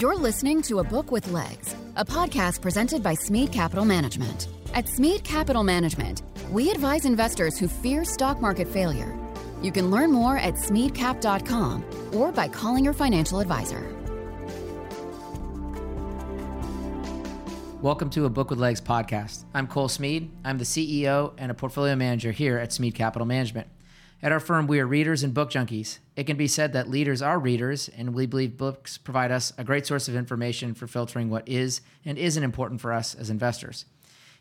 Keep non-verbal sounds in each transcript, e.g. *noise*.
You're listening to A Book with Legs, a podcast presented by Smead Capital Management. At Smead Capital Management, we advise investors who fear stock market failure. You can learn more at smeadcap.com or by calling your financial advisor. Welcome to a Book with Legs podcast. I'm Cole Smead. I'm the CEO and a portfolio manager here at Smead Capital Management. At our firm, we are readers and book junkies. It can be said that leaders are readers, and we believe books provide us a great source of information for filtering what is and isn't important for us as investors.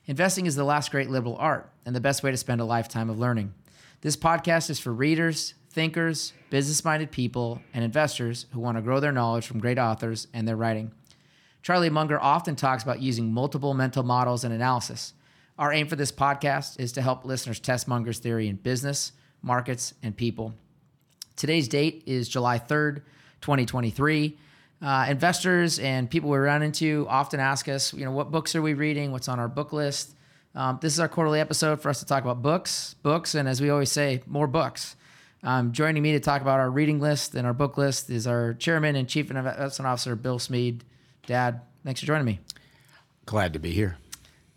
Investing is the last great liberal art and the best way to spend a lifetime of learning. This podcast is for readers, thinkers, business minded people, and investors who want to grow their knowledge from great authors and their writing. Charlie Munger often talks about using multiple mental models and analysis. Our aim for this podcast is to help listeners test Munger's theory in business markets, and people. Today's date is July 3rd, 2023. Uh, investors and people we run into often ask us, you know, what books are we reading? What's on our book list? Um, this is our quarterly episode for us to talk about books, books, and as we always say, more books. Um, joining me to talk about our reading list and our book list is our chairman and chief investment officer, Bill Smead. Dad, thanks for joining me. Glad to be here.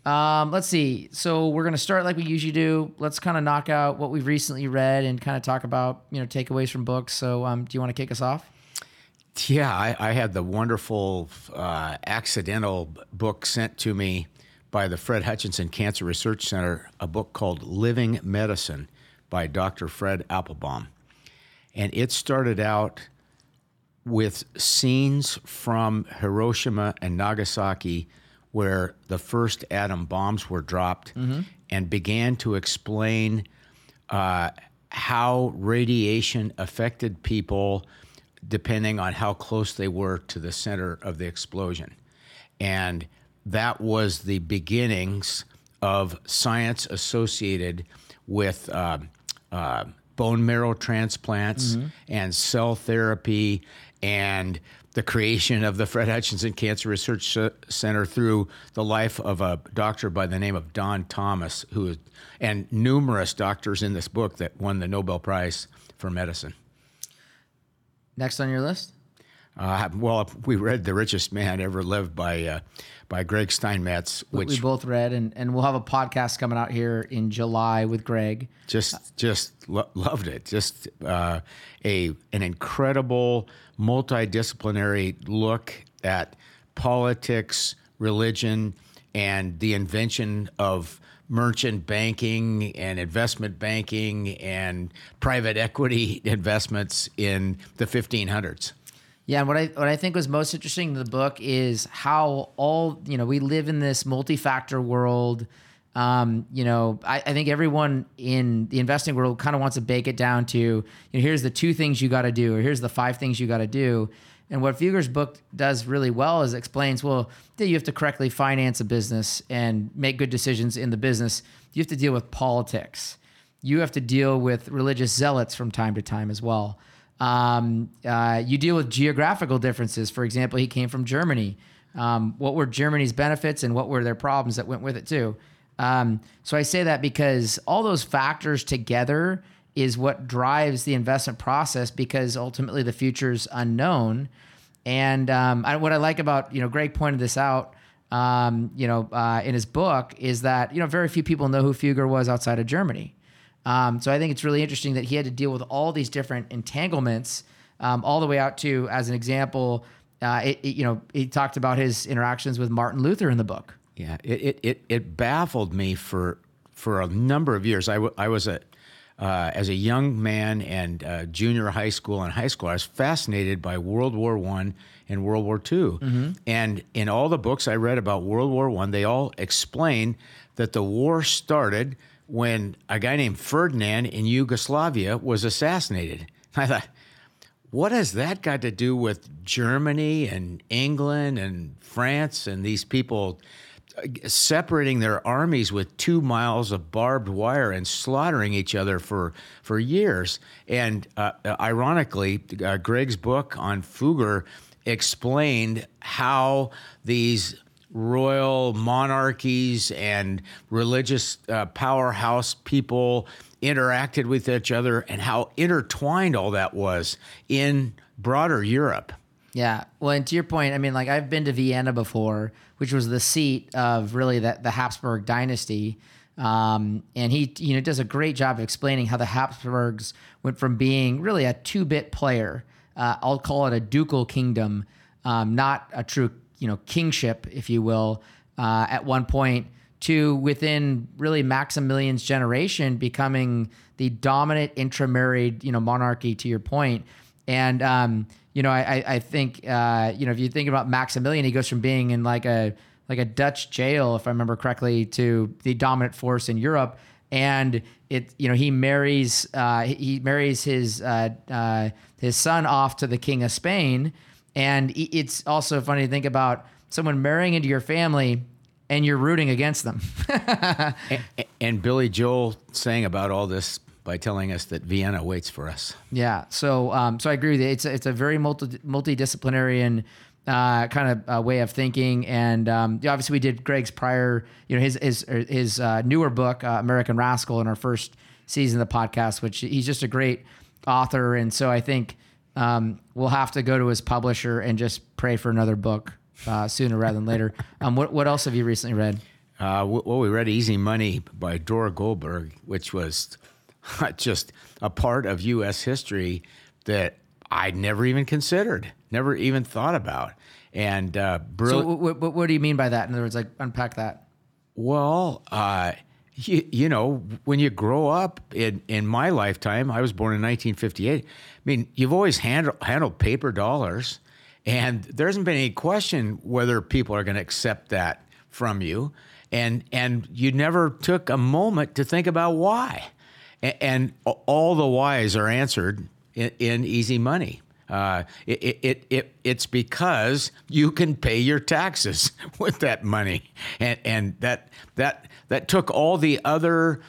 Um, let's see. So we're gonna start like we usually do. Let's kind of knock out what we've recently read and kind of talk about you know takeaways from books. So um, do you want to kick us off? Yeah, I, I had the wonderful uh, accidental book sent to me by the Fred Hutchinson Cancer Research Center, a book called Living Medicine by Dr. Fred Appelbaum. And it started out with scenes from Hiroshima and Nagasaki where the first atom bombs were dropped mm-hmm. and began to explain uh, how radiation affected people depending on how close they were to the center of the explosion. And that was the beginnings of science associated with uh, uh, bone marrow transplants mm-hmm. and cell therapy and the creation of the Fred Hutchinson Cancer Research Center through the life of a doctor by the name of Don Thomas, who and numerous doctors in this book that won the Nobel Prize for medicine. Next on your list? Uh, well, we read "The Richest Man Ever Lived" by uh, by Greg Steinmetz, which we both read, and, and we'll have a podcast coming out here in July with Greg. Just just lo- loved it. Just uh, a an incredible multidisciplinary look at politics, religion, and the invention of merchant banking and investment banking and private equity *laughs* investments in the 1500s. Yeah, and what I what I think was most interesting in the book is how all you know we live in this multi-factor world. Um, you know, I, I, think everyone in the investing world kind of wants to bake it down to you know here's the two things you got to do, or here's the five things you got to do. And what Fugger's book does really well is explains well that you have to correctly finance a business and make good decisions in the business. You have to deal with politics. You have to deal with religious zealots from time to time as well. Um, uh, you deal with geographical differences. For example, he came from Germany. Um, what were Germany's benefits and what were their problems that went with it too? Um, so I say that because all those factors together is what drives the investment process because ultimately the future is unknown. And um, I, what I like about you know Greg pointed this out. Um, you know, uh, in his book, is that you know very few people know who Fugger was outside of Germany. Um, so I think it's really interesting that he had to deal with all these different entanglements, um, all the way out to, as an example, uh, it, it, you know, he talked about his interactions with Martin Luther in the book. Yeah, it it it, baffled me for for a number of years. I, w- I was a uh, as a young man and uh, junior high school and high school, I was fascinated by World War One and World War 2 mm-hmm. And in all the books I read about World War One, they all explain that the war started when a guy named Ferdinand in Yugoslavia was assassinated. *laughs* I thought, what has that got to do with Germany and England and France and these people uh, separating their armies with two miles of barbed wire and slaughtering each other for for years? And uh, ironically, uh, Greg's book on Fugger explained how these royal monarchies and religious uh, powerhouse people interacted with each other and how intertwined all that was in broader Europe. Yeah. Well, and to your point, I mean, like I've been to Vienna before, which was the seat of really the, the Habsburg dynasty. Um, and he, you know, does a great job of explaining how the Habsburgs went from being really a two-bit player. Uh, I'll call it a ducal kingdom, um, not a true, you know, kingship, if you will, uh, at one point to within really Maximilian's generation becoming the dominant intermarried, you know, monarchy. To your point, and um, you know, I I think uh, you know if you think about Maximilian, he goes from being in like a like a Dutch jail, if I remember correctly, to the dominant force in Europe. And it, you know, he marries uh, he marries his uh, uh, his son off to the king of Spain, and it's also funny to think about someone marrying into your family and you're rooting against them. *laughs* and, and Billy Joel saying about all this by telling us that Vienna waits for us. Yeah. So, um, so I agree with you. It's a, it's a very multi multidisciplinary and uh, kind of uh, way of thinking. And um, obviously, we did Greg's prior, you know, his his his uh, newer book, uh, American Rascal, in our first season of the podcast. Which he's just a great author, and so I think um, we'll have to go to his publisher and just pray for another book uh, sooner rather than later. *laughs* Um, what what else have you recently read? Uh, well, we read Easy Money by Dror Goldberg, which was *laughs* just a part of U.S. history that I never even considered, never even thought about. And uh, so, what, what, what, do you mean by that? In other words, like unpack that. Well, uh, you, you, know, when you grow up in, in my lifetime, I was born in 1958. I mean, you've always handled, handled paper dollars, and there hasn't been any question whether people are going to accept that from you. And, and you never took a moment to think about why and, all the whys are answered in, in easy money. Uh, it, it, it, it's because you can pay your taxes *laughs* with that money, and and that that that took all the other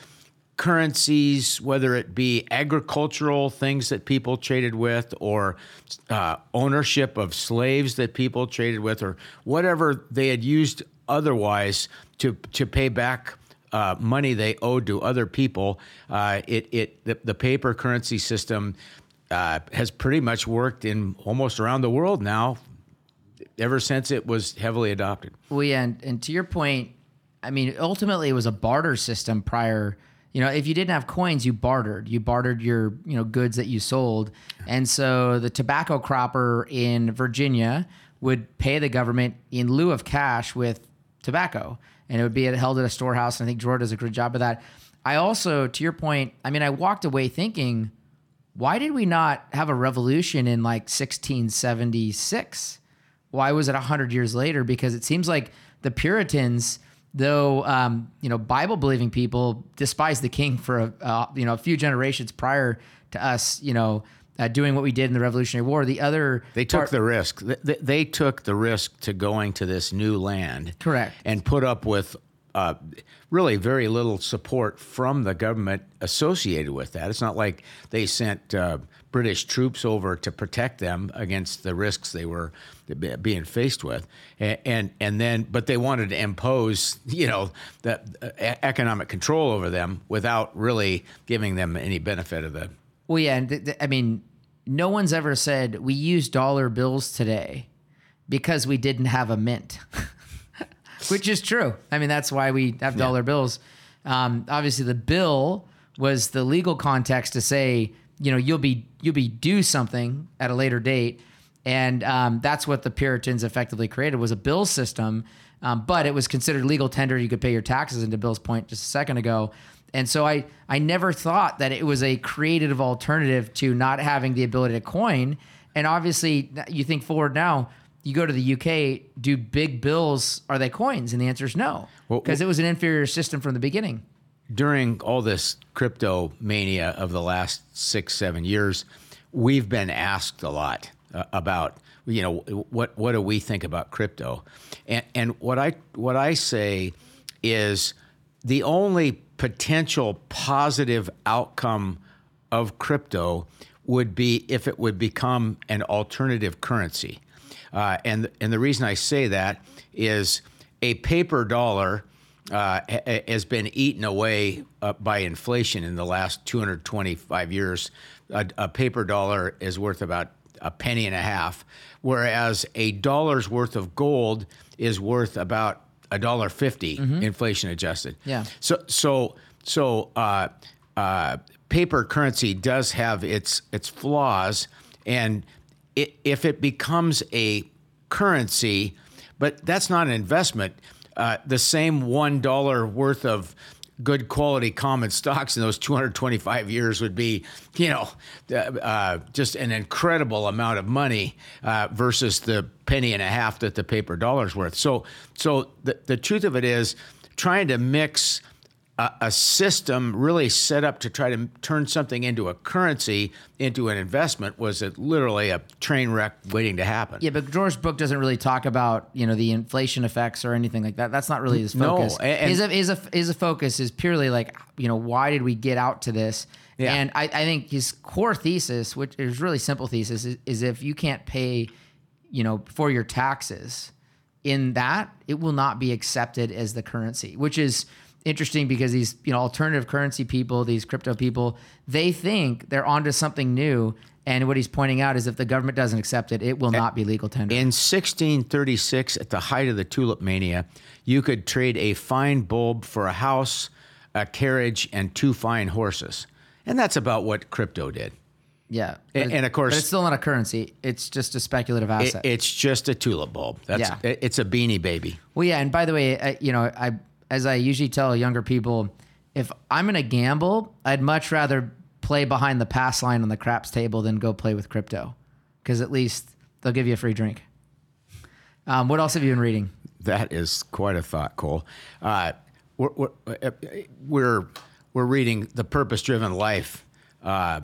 currencies, whether it be agricultural things that people traded with, or uh, ownership of slaves that people traded with, or whatever they had used otherwise to to pay back uh, money they owed to other people. Uh, it it the, the, paper currency system uh, has pretty much worked in almost around the world now. Ever since it was heavily adopted. Well, yeah, and, and to your point, I mean, ultimately it was a barter system prior. You know, if you didn't have coins, you bartered. You bartered your, you know, goods that you sold. And so the tobacco cropper in Virginia would pay the government in lieu of cash with tobacco and it would be held at a storehouse. And I think Jordan does a good job of that. I also, to your point, I mean, I walked away thinking, why did we not have a revolution in like 1676? Why was it 100 years later? Because it seems like the Puritans, though, um, you know, Bible believing people despised the king for, a, uh, you know, a few generations prior to us, you know, uh, doing what we did in the Revolutionary War. The other they took part, the risk. They, they, took the risk to going to this new land, correct, and put up with uh, really very little support from the government associated with that. It's not like they sent uh, British troops over to protect them against the risks they were being faced with, and and, and then but they wanted to impose you know the uh, economic control over them without really giving them any benefit of the well, yeah, and th- th- I mean, no one's ever said we use dollar bills today because we didn't have a mint, *laughs* which is true. I mean, that's why we have dollar yeah. bills. Um, obviously, the bill was the legal context to say, you know, you'll be you'll be due something at a later date, and um, that's what the Puritans effectively created was a bill system. Um, but it was considered legal tender. You could pay your taxes. And to Bill's point just a second ago, and so I, I never thought that it was a creative alternative to not having the ability to coin. And obviously, you think forward now, you go to the UK, do big bills, are they coins? And the answer is no, because well, it was an inferior system from the beginning. During all this crypto mania of the last six, seven years, we've been asked a lot uh, about you know what what do we think about crypto and and what i what i say is the only potential positive outcome of crypto would be if it would become an alternative currency. Uh, and, and the reason I say that is a paper dollar uh, has been eaten away uh, by inflation in the last 225 years. A, a, paper dollar is worth about a penny and a half, whereas a dollar's worth of gold is worth about a dollar 50 inflation adjusted. Yeah. So so so uh, uh, paper currency does have its its flaws, and it, if it becomes a currency, but that's not an investment. Uh, the same one dollar worth of good quality common stocks in those 225 years would be, you know, uh, uh, just an incredible amount of money uh, versus the penny and a half that the paper dollar's worth. So, so the, the truth of it is, trying to mix a, a system really set up to try to turn something into a currency into an investment was a, literally a train wreck waiting to happen. Yeah, but George's book doesn't really talk about you know the inflation effects or anything like that. That's not really his No, focus. and- his, his his focus is purely like you know why did we get out to this? Yeah. And I, I think his core thesis, which is really simple thesis, is, is if you can't pay, you know, for your taxes, in that it will not be accepted as the currency, which is interesting because these you know alternative currency people, these crypto people, they think they're onto something new. And what he's pointing out is if the government doesn't accept it, it will not be legal tender. In 1636, at the height of the tulip mania, you could trade a fine bulb for a house, a carriage, and two fine horses. And that's about what crypto did. Yeah, And- and of course- but it's still not a currency. It's just a speculative It, asset. it's just a tulip bulb. That's Yeah. it's a beanie baby. well, yeah, and by the way, I, you know, I as I usually tell younger people, if I'm gonna gamble, I'd much rather play behind the pass line on the craps table than go play with crypto, because at least they'll give you a free drink. Um, what else have you been reading? That is quite a thought, Cole. Uh, we're, we're, uh, we're, we're reading The Purpose Driven Life uh,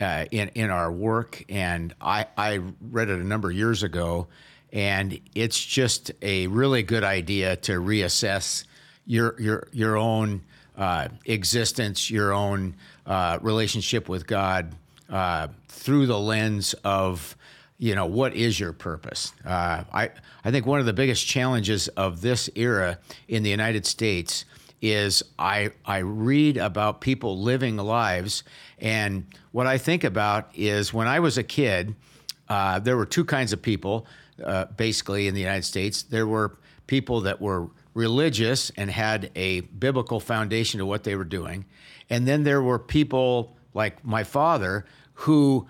uh, in, in our work, and I, I read it a number of years ago, and it's just a really good idea to reassess your, your, your own uh, existence, your own uh, relationship with God uh, through the lens of you know what is your purpose? Uh, I, I think one of the biggest challenges of this era in the united states is I, I read about people living lives and what i think about is when i was a kid uh, there were two kinds of people uh, basically in the united states. There were people that were religious and had a biblical foundation to what they were doing and then there were people like my father who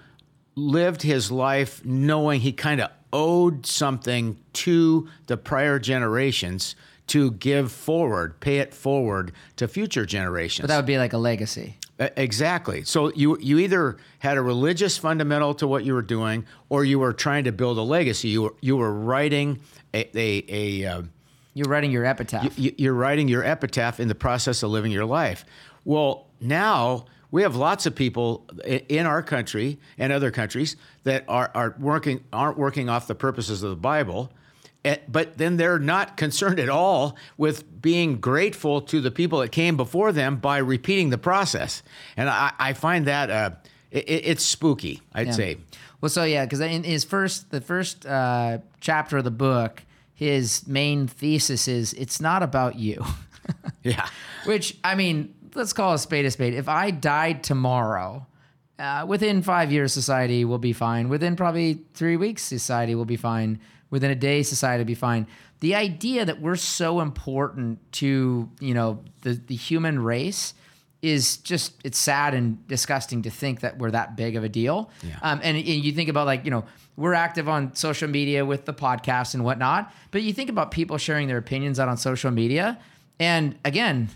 lived his life knowing he kind of owed something to the prior generations to give forward, pay it forward to future generations. But that would be like a legacy. Exactly. So you you either had a religious fundamental to what you were doing, or you were trying to build a legacy. You were you were writing a a, a uh, You're writing your epitaph. you- you're writing your epitaph in the process of living your life. Well, now we have lots of people in our country and other countries that are, are working aren't working off the purposes of the Bible, eh, but then they're not *laughs* concerned at all with being grateful to the people that came before them by repeating the process. And I, I find that uh, it, it's spooky. I'd Yeah. say. Well, so yeah, because in his first, the first uh, chapter of the book, his main thesis is it's not about you. *laughs* Yeah. Which I mean, let's call a spade a spade. If I died tomorrow, uh, within five years, society will be fine. Within probably three weeks, society will be fine. Within a day, society will be fine. The idea that we're so important to you know the the human race is just it's sad and disgusting to think that we're that big of a deal. Um, and, and you think about like you know we're active on social media with the podcast and whatnot, but you think about people sharing their opinions out on social media, and again,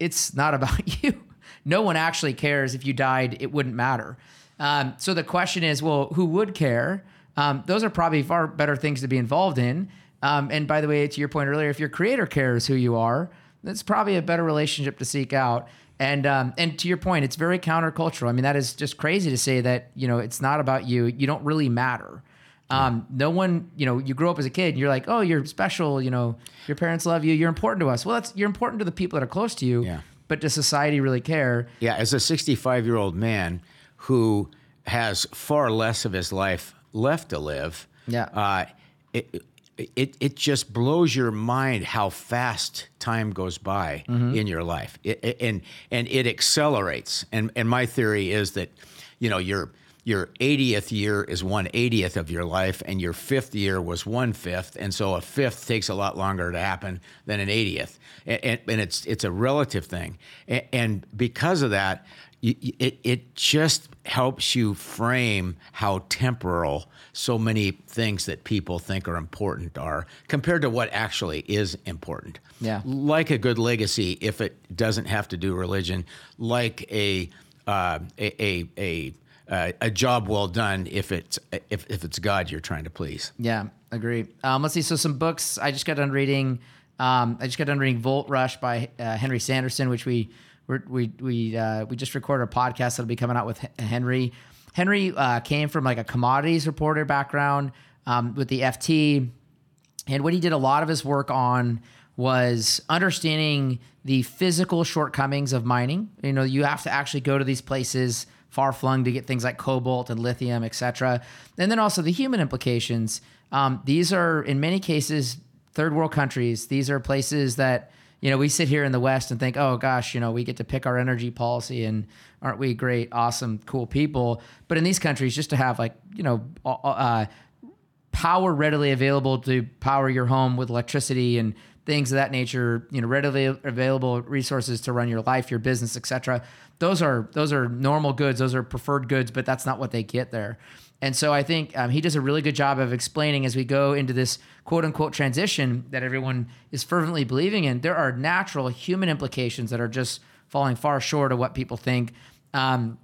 it's not *laughs* about you. No one actually cares if you died; it wouldn't matter. Um, so the question is, well, who would care? Um, those are probably far better things to be involved in. Um, and by the way, to your point earlier, if your creator cares who you are, that's probably a better relationship to seek out. And um, and to your point, it's very countercultural. I mean, that is just crazy to say that you know it's not about you. You don't really matter. Um, no one, you know, you grow up as a kid, and you're like, oh, you're special. You know, your parents love you. You're important to us. Well, that's you're important to the people that are close to you. Yeah. But does society really care? Yeah, as a 65 year old man who has far less of his life left to live, Yeah. uh, it, it, it just blows your mind how fast time goes by mm-hmm. in your life. It, it- and, and it accelerates. And, and my theory is that, you know, you're, your 80th year is one 80th of your life, and your fifth year was one fifth, and so a fifth takes a lot longer to happen than an 80th, and, and, and it's it's a relative thing, and, and because of that, you, it it just helps you frame how temporal so many things that people think are important are compared to what actually is important. Yeah. Like a good legacy, if it doesn't have to do religion, like a uh, a a, a uh, a job well done if it's if, if it's God you're trying to please. Yeah, agree. Um, let's see. So some books I just got done reading. Um, I just got done reading Volt Rush by uh, Henry Sanderson, which we we're, we we uh, we just recorded a podcast that'll be coming out with Henry. Henry uh, came from like a commodities reporter background um, with the FT, and what he did a lot of his work on was understanding the physical shortcomings of mining. You know, you have to actually go to these places far flung to get things like cobalt and lithium, et cetera. And then also the human implications. Um, these are, in many cases, third world countries. These are places that, you know, we sit here in the West and think, oh gosh, you know, we get to pick our energy policy and aren't we great, awesome, cool people? But in these countries, just to have like, you know, uh, power readily available to power your home with electricity and things of that nature, you know, readily available resources to run your life, your business, etc. Those are those are normal goods, those are preferred goods, but that's not what they get there. And so I think um, he does a really good job of explaining as we go into this quote unquote transition that everyone is fervently believing in. There are natural human implications that are just falling far short of what people think. Um,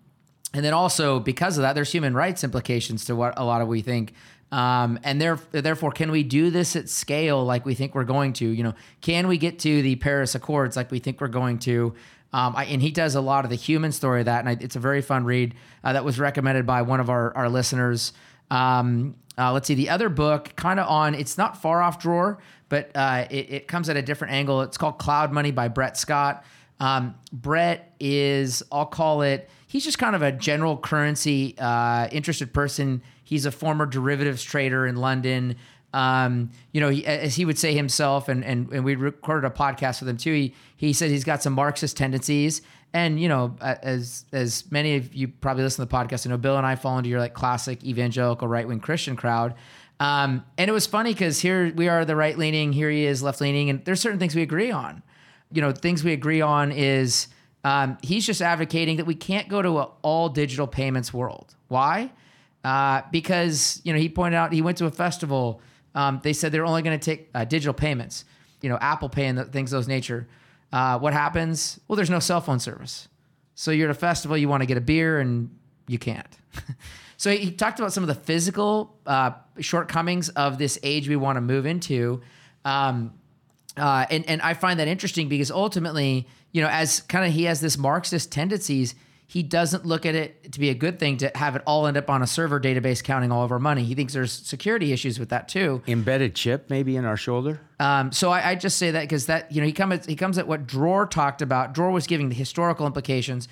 and then also because of that, there's human rights implications to what a lot of we think. Um, and there, therefore, can we do this at scale like we think we're going to? You know, can we get to the Paris Accords like we think we're going to? Um, I, and he does a lot of the human story of that, and I, it's a very fun read uh, that was recommended by one of our, our listeners. Um, uh, let's see, the other book, kind of on, it's not far off drawer, but uh, it, it, comes at a different angle. It's called Cloud Money by Brett Scott. Um, Brett is, I'll call it, he's just kind of a general currency uh, interested person. He's a former derivatives trader in London. Um, you know, he, as he would say himself, and, and, and we recorded a podcast with him too. He, he said he's got some Marxist tendencies. And, you know, as, as many of you probably listen to the podcast, I know Bill and I fall into your like classic evangelical right wing Christian crowd. Um, and it was funny because here we are the right leaning, here he is left leaning, and there's certain things we agree on. You know, things we agree on is um, he's just advocating that we can't go to an all digital payments world. Why? Uh, because you know he pointed out he went to a festival. Um, they said they're only going to take uh, digital payments. You know, Apple Pay and the, things of those nature. Uh, what happens? Well, there's no cell phone service. So you're at a festival, you want to get a beer, and you can't. *laughs* so he talked about some of the physical uh, shortcomings of this age we want to move into. Um, uh, and and I find that interesting because ultimately, you know, as kind of he has this Marxist tendencies, he doesn't look at it to be a good thing to have it all end up on a server database counting all of our money. He thinks there's security issues with that too. Embedded chip maybe in our shoulder. Um, so I, I, just say that because that you know he comes he comes at what Dror talked about. Dror was giving the historical implications.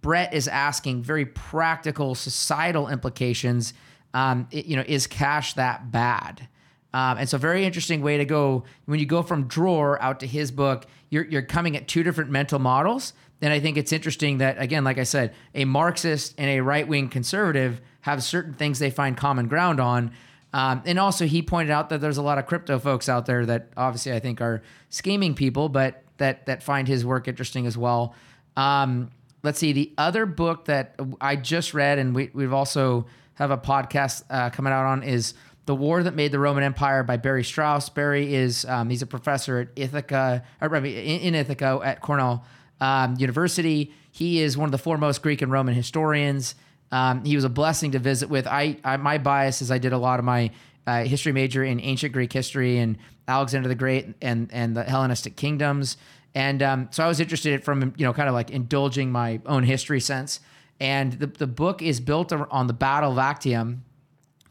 Brett is asking very practical societal implications. Um, it, you know, is cash that bad? Um, and so, very interesting way to go when you go from Dror out to his book. You're you're coming at two different mental models. And I think it's interesting that again, like I said, a Marxist and a right wing conservative have certain things they find common ground on. Um, and also, he pointed out that there's a lot of crypto folks out there that obviously I think are scheming people, but that that find his work interesting as well. Um, let's see, the other book that I just read, and we, we've also have a podcast uh, coming out on is the War That Made the Roman Empire by Barry Strauss. Barry is um, he's a professor at Ithaca, or in Ithaca at Cornell um, University. He is one of the foremost Greek and Roman historians. Um, he was a blessing to visit with. I, I, my bias is I did a lot of my uh, history major in ancient Greek history and Alexander the Great and and the Hellenistic kingdoms. And um, so I was interested from you know kind of like indulging my own history sense. And the the book is built on the Battle of Actium,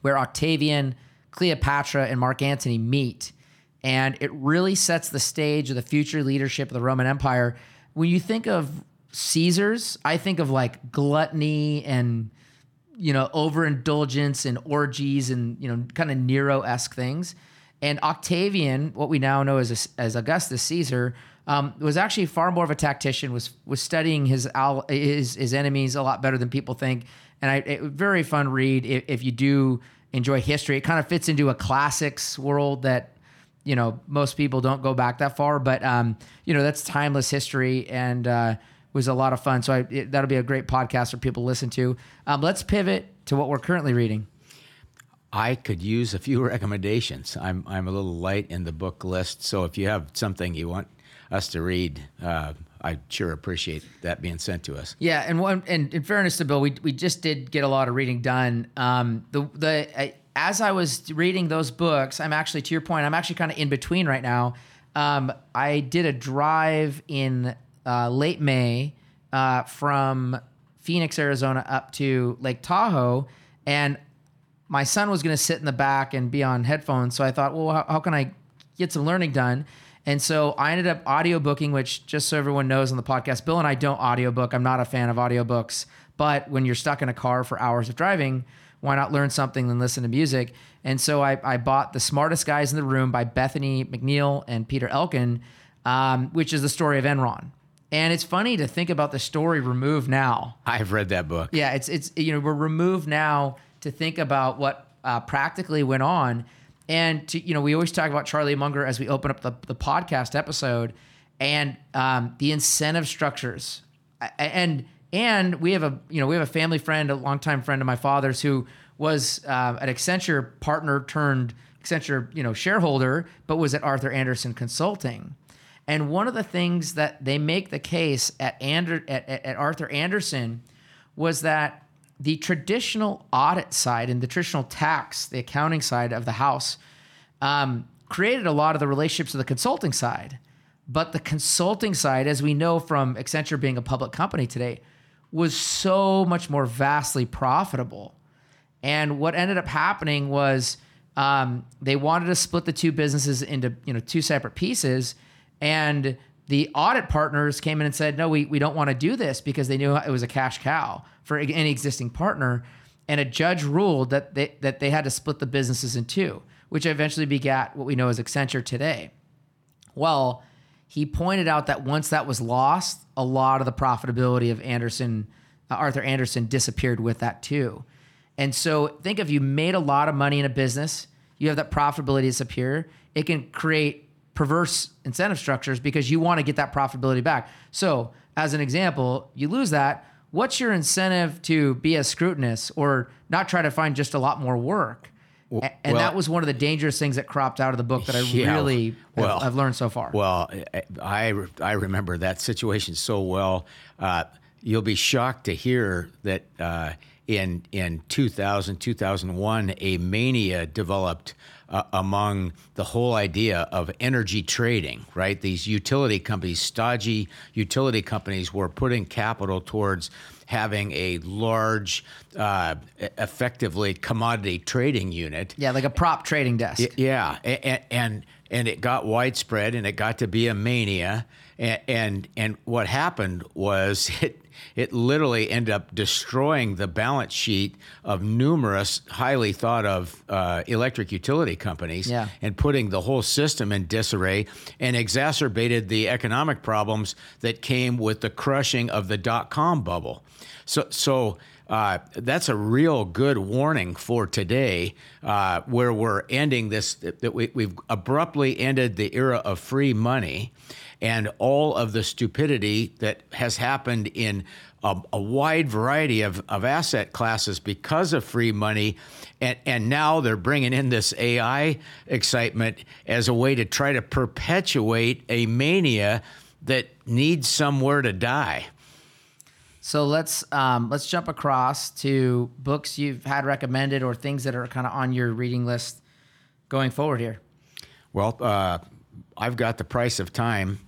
where Octavian, Cleopatra, and Mark Antony meet. And it really sets the stage of the future leadership of the Roman Empire. When you think of Caesars, I think of like gluttony and you know overindulgence and orgies and you know kind of Nero esque things. And Octavian, what we now know as as Augustus Caesar, um, was actually far more of a tactician. was was studying his his his enemies a lot better than people think and I it, very fun read if, if you do enjoy history. It kind of fits into a classics world that you know most people don't go back that far, but um, you know that's timeless history and uh, was a lot of fun. So I, it, that'll be a great podcast for people to listen to. Um, let's pivot to what we're currently reading. I could use a few *laughs* recommendations. I'm I'm a little light in the book list, so if you have something you want us to read, uh, I sure appreciate that being sent to us. Yeah, and one and in fairness to Bill, we we just did get a lot of reading done. Um, the the I, as I was reading those books, I'm actually to your point, I'm actually kind of in between right now. Um, I did a drive in uh, late May uh, from Phoenix, Arizona, up to Lake Tahoe, and my son was going to sit in the back and be on headphones. So I thought, well, how, how can I get some learning done? And so I ended up audiobooking, which just so everyone knows on the podcast, Bill and I don't audiobook. I'm not a fan of audiobooks. But when you're stuck in a car for hours of driving, why not learn something than listen to music? And so I, I bought The Smartest Guys in the Room by Bethany McLean and Peter Elkind, um, which is the story of Enron. And it's funny to think about the story removed now. I've read that book. Yeah, it's it's you know we're removed now to think about what uh, practically went on, and to you know we always talk about Charlie Munger as we open up the the podcast episode, and um, the incentive structures, and and we have a you know we have a family friend, a longtime friend of my father's who was uh, an Accenture partner turned Accenture you know shareholder, but was at Arthur Andersen Consulting. And one of the things that they make the case at, Ander, at, at, Arthur Andersen was that the traditional audit side and the traditional tax, the accounting side of the house, um, created a lot of the relationships of the consulting side. But the consulting side, as we know from Accenture being a public company today, was so much more vastly profitable. And what ended up happening was um, they wanted to split the two businesses into you know two separate pieces and the audit partners came in and said, no, we, we don't want to do this because they knew it was a cash cow for any existing partner. And a judge ruled that they, that they had to split the businesses in two, which eventually begat what we know as Accenture today. Well, he pointed out that once that was lost, a lot of the profitability of Andersen, uh, Arthur Andersen, disappeared with that too. And so think if you made a lot of money in a business, you have that profitability disappear, it can create perverse incentive structures because you want to get that profitability back. So, as an example, you lose that. What's your incentive to be a scrutinous or not try to find just a lot more work? Well, and that was one of the dangerous things that cropped out of the book that I yeah, really well, have, I've learned so far. Well, I, I remember that situation so well. Uh, you'll be shocked to hear that uh, in in 2000 2001 a mania developed uh, among the whole idea of energy trading, right? These utility companies, stodgy utility companies, were putting capital towards having a large, uh, effectively commodity trading unit. Yeah, like a prop trading desk. Yeah, and, and and it got widespread, and it got to be a mania. And and, and what happened was *laughs* it it literally ended up destroying the balance sheet of numerous highly thought of uh, electric utility companies yeah. and putting the whole system in disarray and exacerbated the economic problems that came with the crushing of the dot com bubble. So, so uh, that's a real good warning for today, uh, where we're ending this. That we, we've abruptly ended the era of free money, and all of the stupidity that has happened in a, a, wide variety of, of asset classes because of free money. And, and now they're bringing in this AI excitement as a way to try to perpetuate a mania that needs somewhere to die. So let's um, let's jump across to books you've had recommended or things that are kind of on your reading list going forward here. Well, uh, I've got the price of time.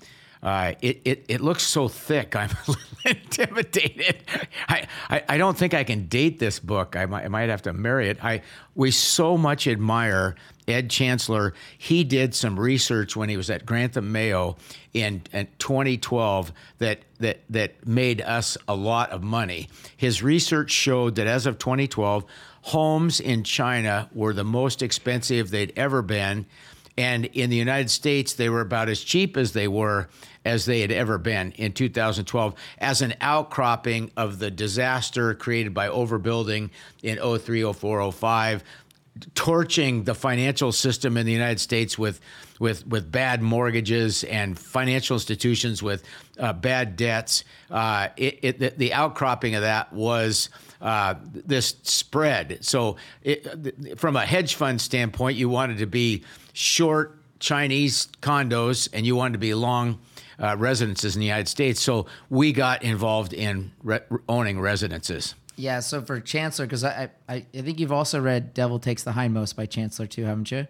Uh, it, it, it looks so thick. *laughs* I'm a little intimidated. I, I, I, don't think I can date this book. I might, I might have to marry it. I we so much admire Ed Chancellor. He did some research when he was at Grantham Mayo in, in 2012 that that that made us a lot of money. His research showed that as of 2012, homes in China were the most expensive they'd ever been And in the United States, they were about as cheap as they were as they had ever been in 2012 as an outcropping of the disaster created by overbuilding in 03, 04, 05 torching the financial system in the United States with with with bad mortgages and financial institutions with uh, bad debts. Uh, it, it, the, the, outcropping of that was uh, this spread. So, it, from a hedge fund standpoint, you wanted to be short Chinese condos and you wanted to be long. Uh, residences in the United States. So we got involved in re- owning residences. Yeah, so for Chancellor, because I, I I think you've also read Devil Takes the Hindmost by Chancellor too, haven't you?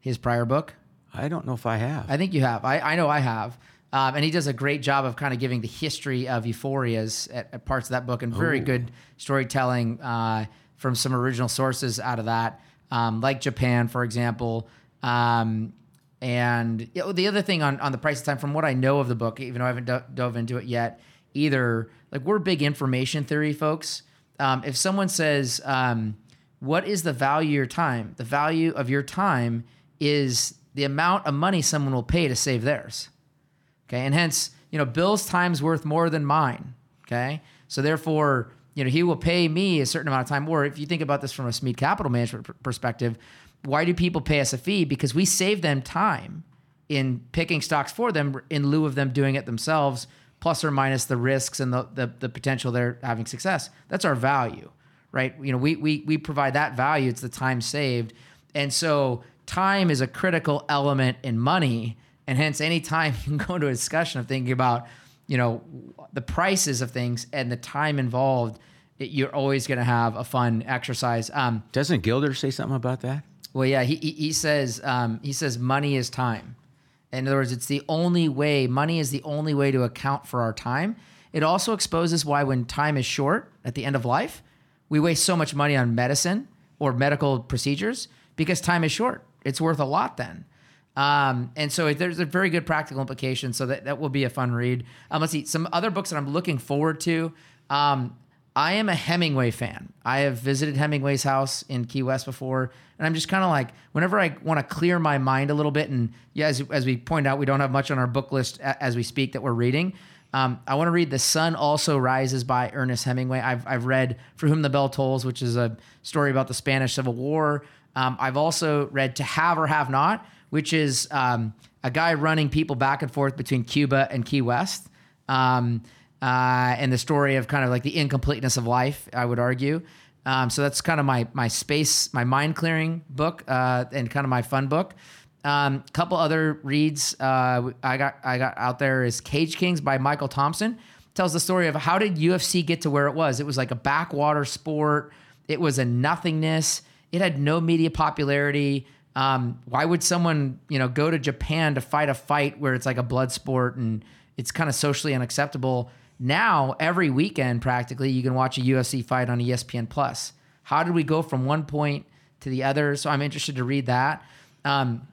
His prior book. I don't know if I have. I think you have. I, I know I have. Um, and he does a great job of kind of giving the history of euphorias at, at parts of that book and very Ooh. good storytelling uh, from some original sources out of that, um, like Japan, for example. Um, and you know, the other thing on, on the price of time, from what I know of the book, even though I haven't do- dove into it yet either, like we're big information theory folks um, if someone says, um, "What is the value of your time?" The value of your time is the amount of money someone will pay to save theirs. Okay, and hence, you know, Bill's time's worth more than mine. Okay, so therefore, you know, he will pay me a certain amount of time. Or if you think about this from a Smead Capital Management perspective, why do people pay us a fee? Because we save them time in picking stocks for them in lieu of them doing it themselves plus or minus the risks and the, the, the potential they're having success. That's our value, right? You know, we, we, we provide that value. It's the time saved. And so time is a critical element in money. And hence, anytime *laughs* you can go into a discussion of thinking about, you know, the prices of things and the time involved, it, you're always going to have a fun exercise. Um, Doesn't Gilder say something about that? Well, yeah, he, he, he says um, he says money is time. In other words, it's the only way, money is the only way to account for our time. It also exposes why, when time is short at the end of life, we waste so much money on medicine or medical procedures because time is short. It's worth a lot then. Um, and so there's a very good practical implication. So that, that will be a fun read. Um, let's see some other books that I'm looking forward to. Um, I am a Hemingway fan. I have visited Hemingway's house in Key West before, and I'm just kind of like, whenever I want to clear my mind a little bit, and yeah, as, as we point out, we don't have much on our book list as we speak that we're reading. Um, I want to read The Sun Also Rises by Ernest Hemingway. I've, I've read For Whom the Bell Tolls, which is a story about the Spanish Civil War. Um, I've also read To Have or Have Not, which is um, a guy running people back and forth between Cuba and Key West. Um, uh, and the story of kind of like the incompleteness of life, I would argue. Um, so that's kind of my my space, my mind clearing book, uh, and kind of my fun book. A um, couple other reads uh, I got I got out there is Cage Kings by Michael Thompson. Tells the story of how did UFC get to where it was. It was like a backwater sport. It was a nothingness. It had no media popularity. Um, why would someone you know go to Japan to fight a fight where it's like a blood sport and it's kind of socially unacceptable? Now, every weekend, practically, you can watch a UFC fight on ESPN Plus. How did we go from one point to the other? So I'm interested to read that. Um,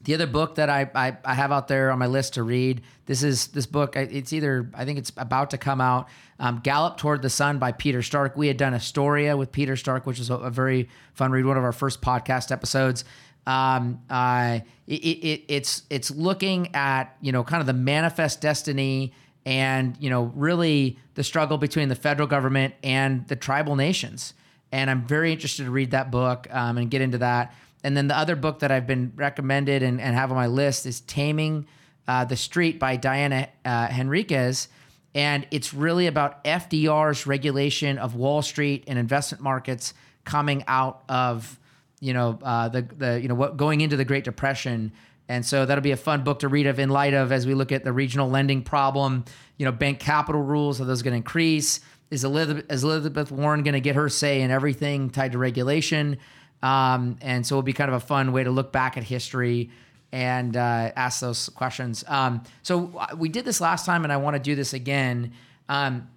the other book that I, I, I have out there on my list to read this is this book. It's either I think it's about to come out. Um, Gallop Toward the Sun by Peter Stark. We had done Astoria with Peter Stark, which is a, a very fun read. One of our first podcast episodes. Um, uh, it, it, it's it's looking at you know kind of the manifest destiny and you know really the struggle between the federal government and the tribal nations. And I'm very interested to read that book um, and get into that. And then the other book that I've been recommended and, and have on my list is Taming uh, the Street by Diana uh, Henriques. And it's really about FDR's regulation of Wall Street and investment markets coming out of, you know, uh, the the you know what going into the Great Depression and so that'll be a fun book to read of in light of as we look at the regional lending problem. You know, bank capital rules are those going to increase? Is Elizabeth, is Elizabeth Warren going to get her say in everything tied to regulation? Um, and so it'll be kind of a fun way to look back at history and uh, ask those questions. Um, so uh, we did this last time, and I want to do this again. Um,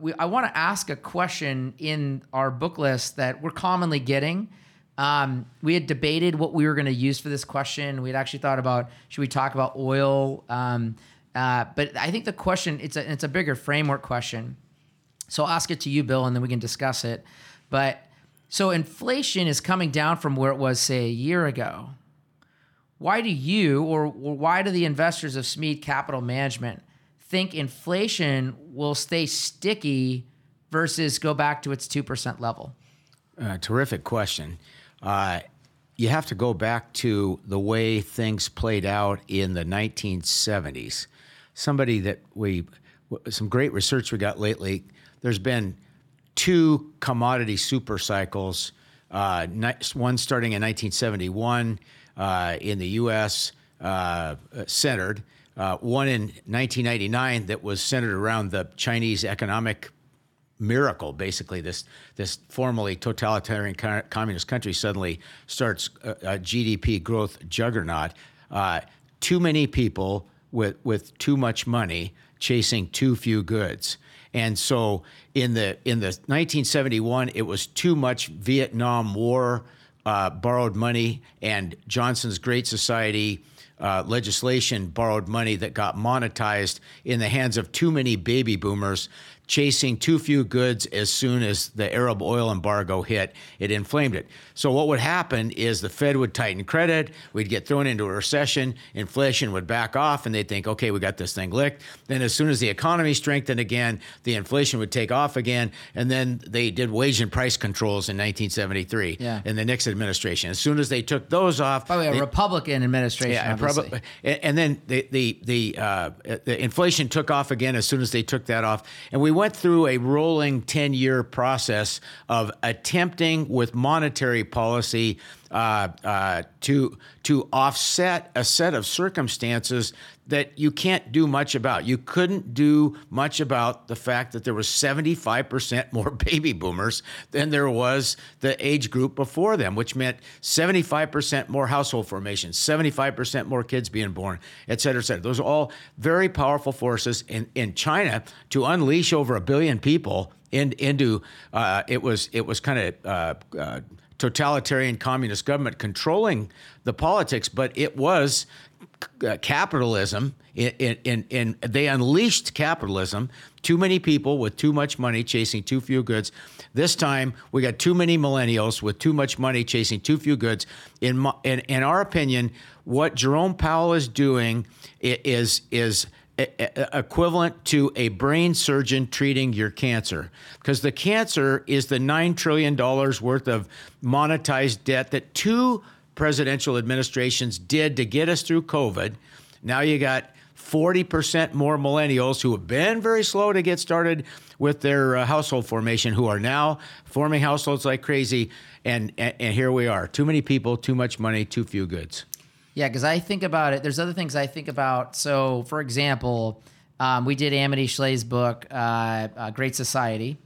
we, I want to ask a question in our book list that we're commonly getting. Um, we had debated what we were going to use for this question. We had actually thought about should we talk about oil, um, uh, but I think the question it's a it's a bigger framework question. So I'll ask it to you, Bill, and then we can discuss it. But so inflation is coming down from where it was, say, a year ago. why do you or, or why do the investors of Smead Capital Management think inflation will stay sticky versus go back to its 2% level? Uh, terrific question. Uh, you have to go back to the way things played out in the 1970s. Somebody that we, some great research we got lately, there's been two commodity super cycles, uh, one starting in 1971 uh, in the U.S., uh, centered, uh, one in 1999 that was centered around the Chinese economic miracle. Basically, this this formerly totalitarian communist country suddenly starts a, a GDP growth juggernaut. Uh, too many people with with too much money chasing too few goods. And so in the in the 1971, it was too much Vietnam War uh, borrowed money and Johnson's Great Society uh, legislation borrowed money that got monetized in the hands of too many baby boomers chasing too few goods as soon as the Arab oil embargo hit. It inflamed it. So, what would happen is the Fed would tighten credit, we'd get thrown into a recession, inflation would back off, and they'd think, okay, we got this thing licked. Then, as soon as the economy strengthened again, the inflation would take off again. And then they did wage and price controls in 1973 yeah. in the Nixon administration. As soon as they took those off. By the way, a they, Republican administration. Yeah, prob- and then the, the, the, uh, the inflation took off again as soon as they took that off. And we went through a rolling 10 year process of attempting with monetary policy uh, uh, to, to offset a set of circumstances that you can't do much about. You couldn't do much about the fact that there was 75% more *laughs* baby boomers than there was the age group before them, which meant 75% more household formation, 75% more kids being born, et cetera, et cetera. Those are all very powerful forces in, in China to unleash over a billion people in, into uh, it was it was kind of uh, uh, totalitarian communist government controlling the politics, but it was uh, capitalism. In, in, in, they unleashed capitalism. Too many people with too much money chasing too few goods. This time, we got too many millennials with too much money chasing too few goods. In, in, in our opinion, what Jerome Powell is doing is is equivalent to a brain surgeon treating your cancer because the cancer is the $9 trillion worth of monetized debt that two presidential administrations did to get us through COVID. Now you got 40% more millennials who have been very slow to get started with their uh, household formation who are now forming households like crazy. And, and, and here we are. Too many people, too much money, too few goods. Yeah, because I think about it. There's other things I think about. So, for example, um, we did Amity Shlaes' book, uh, uh, Great Society,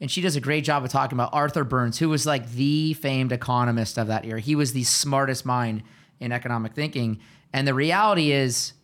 and she does a great job of talking about Arthur Burns, who was like the famed economist of that era. He was the smartest mind in economic thinking. And the reality is,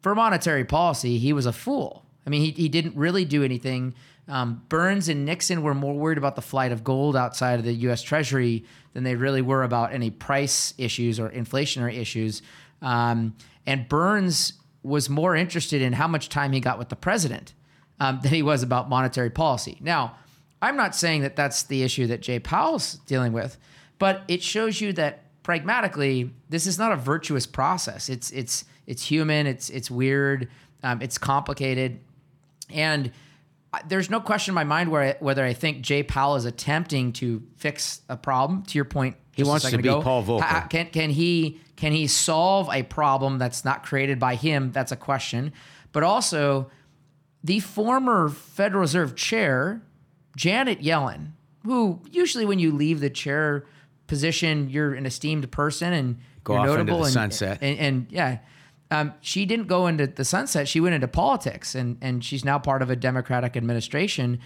for monetary policy, he was a fool. I mean, he, he didn't really do anything. Um, Burns and Nixon were more worried about the flight of gold outside of the U.S. Treasury than they really were about any price issues or inflationary issues. Um, and Burns was more interested in how much time he got with the president um, than he was about monetary policy. Now, I'm not saying that that's the issue that Jay Powell's dealing with, but it shows you that pragmatically, this is not a virtuous process. It's it's it's human. It's it's weird. Um, it's complicated, and there's no question in my mind where I, whether I think Jay Powell is attempting to fix a problem. To your point, he wants to be ago. Paul Volcker. Can can he can he solve a problem that's not created by him? That's a question. But also, the former Federal Reserve chair, Janet Yellen, who usually when you leave the chair position, you're an esteemed person and Go you're notable and, sunset. And, and, and yeah, um, she didn't go into the sunset. She went into politics, and and she's now part of a Democratic administration,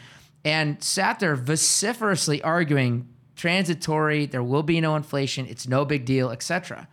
and sat there vociferously arguing transitory. There will be no inflation. It's no big deal, etc.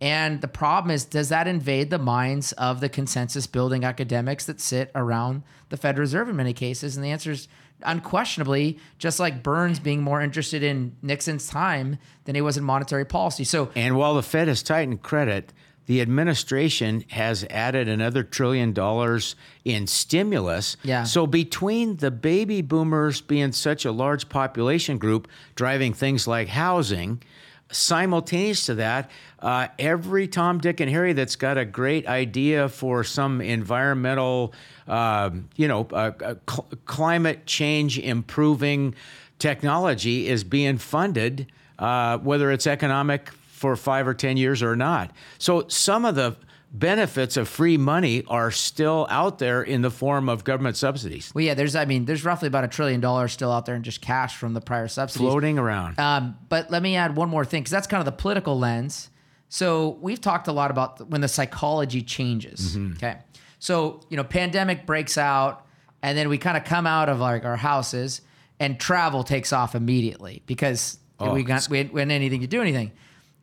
And the problem is, does that invade the minds of the consensus building academics that sit around the Federal Reserve in many cases? And the answer is unquestionably, just like Burns being more interested in Nixon's time than he was in monetary policy. So, and while the Fed has tightened credit, the administration has added another trillion dollars in stimulus. Yeah. So between the baby boomers being such a large population group driving things like housing, simultaneous to that, uh, every Tom, Dick, and Harry that's got a great idea for some environmental, um, you know, uh, uh, cl- climate change improving technology is being funded, uh, whether it's economic for five or 10 years or not. So some of the benefits of free money are still out there in the form of government subsidies. Well, yeah, there's, I mean, there's roughly about a trillion dollars still out there in just cash from the prior subsidies. Floating around. Um, but let me add one more thing, because that's kind of the political lens. So we've talked a lot about when the psychology changes. Okay. So, you know, pandemic breaks out, and then we kind of come out of like our houses, and travel takes off immediately because we got we we hadn't anything to do anything.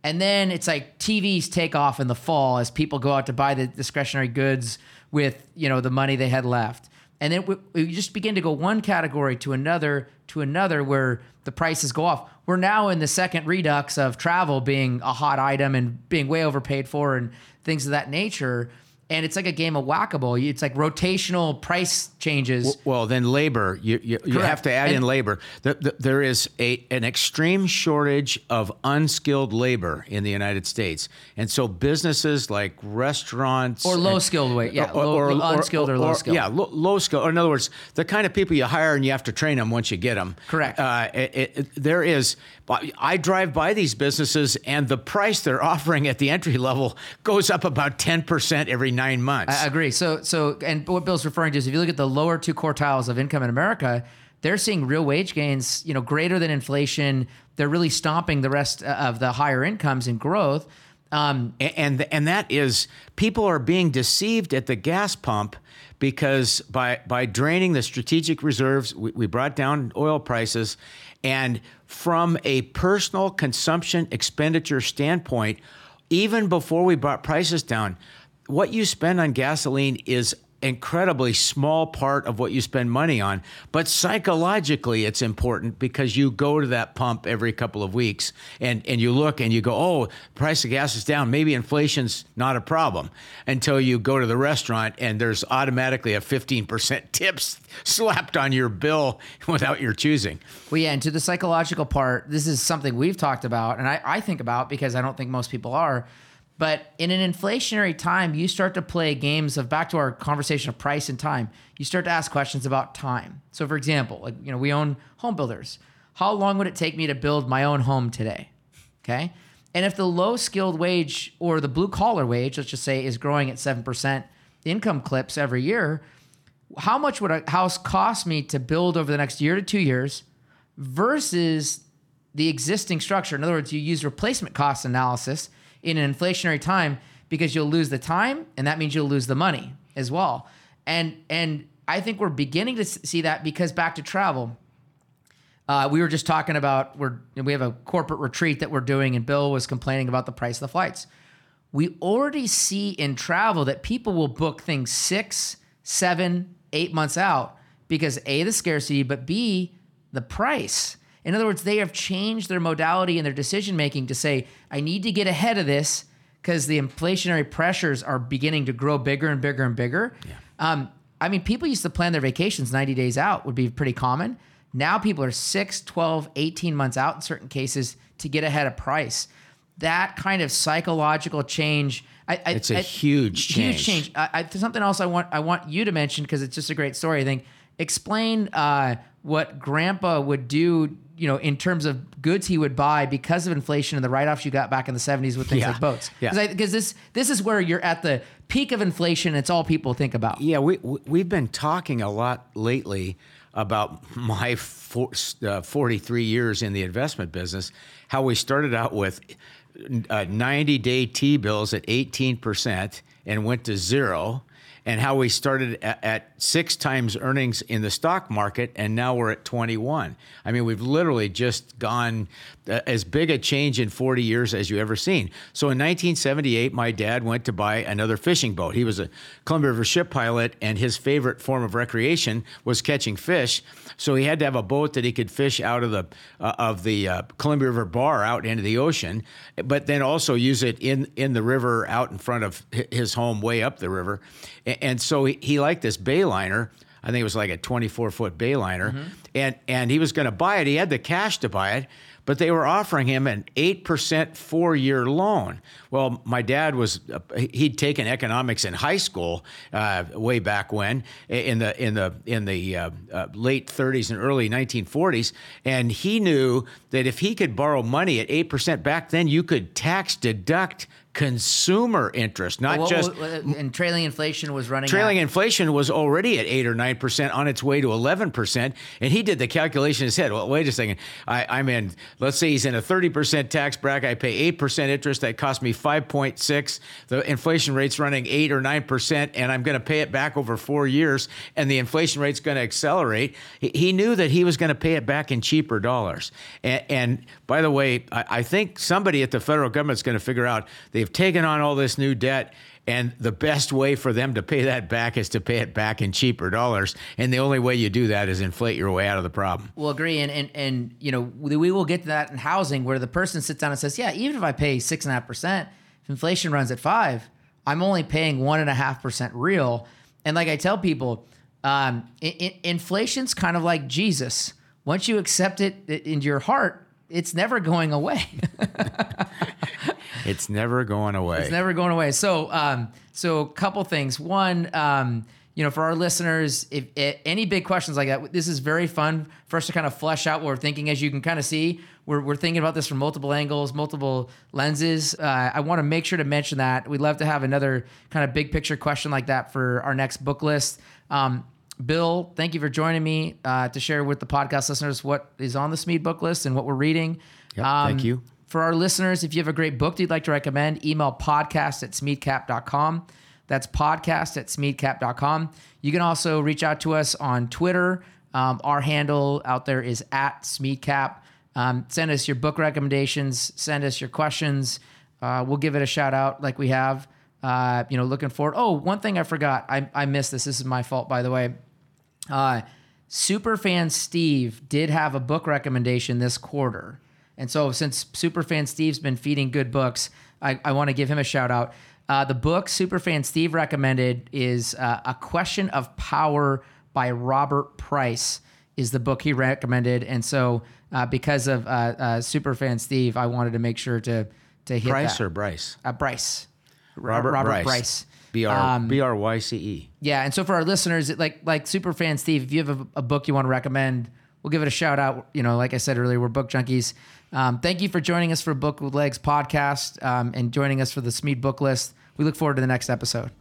And then it's like TVs take off in the fall as people go out to buy the discretionary goods with you know the money they had left. And then we, we just begin to go one category to another to another where the prices go off. We're now in the second redux of travel being a hot item and being way overpaid for and things of that nature. And it's like a game of whack-a-mole. It's like rotational price changes. Well, then labor. You you, you have to add And- in labor. The, the, there is a an extreme shortage of unskilled labor in the United States, and so businesses like restaurants Or and- low-skilled wage. Yeah, low- unskilled or low-skilled. Yeah, low, low skill. Or in other words, the kind of people you hire and you have to train them once you get them. Correct. Uh, it, it, there is. I drive by these businesses, and the price they're *laughs* offering at the entry level goes up about ten percent every nine months. I agree. So, so, and what Bill's referring to is if you look at the lower two quartiles of income in America, they're seeing real wage gains, you know, greater than inflation. They're really stomping the rest of the higher incomes in growth. Um, and and that is people are being deceived at the gas pump because by by draining the strategic reserves we, we brought down oil prices and from a personal consumption expenditure standpoint even before we brought prices down what you spend on gasoline is incredibly small part of what you spend money on but psychologically it's important because you go to that pump every couple of weeks and and you look and you go oh price of gas is down maybe inflation's not a problem until you go to the restaurant and there's automatically a 15% *laughs* tips slapped on your bill *laughs* without your choosing Well, yeah, and to the psychological part, this is something we've talked about, and I, I think about because I don't think most people are. But in an inflationary time, you start to play games of back to our conversation of price and time. You start to ask questions about time. So, for example, like you know, we own home builders. How long would it take me to build my own home today? Okay. And if the low skilled wage or the blue collar wage, let's just say, is growing at 7% income clips every year, how much would a house cost me to build over the next year to two years versus the existing structure? In other words, you use replacement cost analysis in an inflationary time because you'll lose the time and that means you'll lose the money as well. And and I think we're beginning to see that because back to travel. Uh, we were just talking about we're we have a corporate retreat that we're doing, and Bill was complaining about the price of the flights. We already see in travel that people will book things six, seven, eight months out because a the scarcity, but b the price. In other words, they have changed their modality and their decision making to say, I need to get ahead of this because the inflationary pressures are beginning to grow bigger and bigger and bigger. Um, I mean, people used to plan their vacations 90 days out, would be pretty common. Now people are 6, 12, 18 months out in certain cases to get ahead of price. That kind of psychological change. I, I, It's a I- huge Huge change. change. I, I, something else I want I want you to mention because it's just a great story. I think explain uh, what Grandpa would do. You know, in terms of goods he would buy because of inflation and the write-offs you got back in the '70s with things Yeah. like boats. Yeah. Because this this is where you're at the peak of inflation. It's all people think about. Yeah, we, we we've been talking a lot lately about my four, uh, 43 years in the investment business. How we started out with uh, 90 day T bills at 18 percent and went to zero, and how we started at, at six times earnings in the stock market, and now we're at 21. I mean, we've literally just gone uh, as big a change in 40 years as you ever seen. So in 1978, my dad went to buy another fishing boat. He was a Columbia River ship pilot, and his favorite form of recreation was catching fish. So he had to have a boat that he could fish out of the uh, of the uh, Columbia River bar out into the ocean, but then also use it in in the river out in front of his home, way up the river. And so he, he liked this Bayliner. I think it was like a 24 foot Bayliner, and and he was going to buy it. He had the cash to buy it, but they were offering him an 8% four year loan. Well, my dad was, uh, he'd taken economics in high school uh, way back when, in the, in the, in the uh, uh late 30s and early 1940s. And he knew that if he could borrow money at 8% back then, you could tax deduct consumer interest, not well, just and trailing inflation was running. Trailing inflation was already at eight or nine percent, on its way to eleven percent, and he did the calculation in his head. Well, wait a second, I, am in. Let's say he's in a thirty percent tax bracket. I pay eight percent interest. That cost me five point six. The inflation rate's running eight or nine percent, and I'm going to pay it back over four years, and the inflation rate's going to accelerate. He knew that he was going to pay it back in cheaper dollars. And, and by the way, I, I think somebody at the federal government is going to figure out the They've taken on all this new debt. And the best way for them to pay that back is to pay it back in cheaper dollars. And the only way you do that is inflate your way out of the problem. We'll agree. And, and, and you know, we will get to that in housing where the person sits down and says, yeah, even if I pay six and a half percent, if inflation runs at five, I'm only paying one and a half percent real. And like I tell people, um, inflation's kind of like Jesus. Once you accept it into your heart, it's never going away. *laughs* It's never going away. It's never going away. So, um, so a couple things. One, um, you know, for our listeners, if, if, any big questions like that, this is very fun for us to kind of flesh out what we're thinking. As you can kind of see, we're, we're thinking about this from multiple angles, multiple lenses. Uh, I want to make sure to mention that we'd love to have another kind of big picture question like that for our next book list. Um, Bill, thank you for joining me uh, to share with the podcast listeners what is on the Smead book list and what we're reading. Yep, um, thank you. For our listeners, if you have a great book that you'd like to recommend, email podcast at smeadcap.com. That's podcast at smeadcap.com. You can also reach out to us on Twitter. Um, our handle out there is at smeadcap. Um, send us your book recommendations, send us your questions. Uh, we'll give it a shout out like we have. Uh, you know, looking forward. Oh, one thing I forgot. I, I missed this. This is my fault, by the way. Uh, Superfan Steve did have a book recommendation this quarter. And so, since Superfan Steve's been feeding good books, I, I want to give him a shout out. Uh, the book Superfan Steve recommended is uh, A Question of Power by Robert Price, is the book he recommended. And so, uh, because of uh, uh, Superfan Steve, I wanted to make sure to to hit Price that. or Bryce? Uh, Bryce. Robert, Robert Bryce. Bryce. B R um, B R Y C E. Yeah, and so for our listeners, like like Superfan Steve, if you have a, a book you want to recommend, we'll give it a shout out. You know, like I said earlier, we're book junkies. Um, thank you for joining us for Book with Legs podcast um, and joining us for the Smead book list. We look forward to the next episode.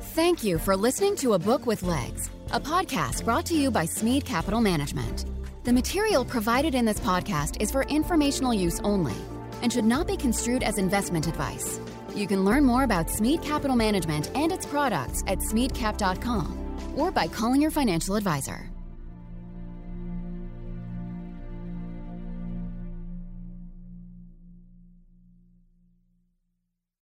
Thank you for listening to A Book with Legs, a podcast brought to you by Smead Capital Management. The material provided in this podcast is for informational use only and should not be construed as investment advice. You can learn more about Smead Capital Management and its products at smeadcap.com or by calling your financial advisor.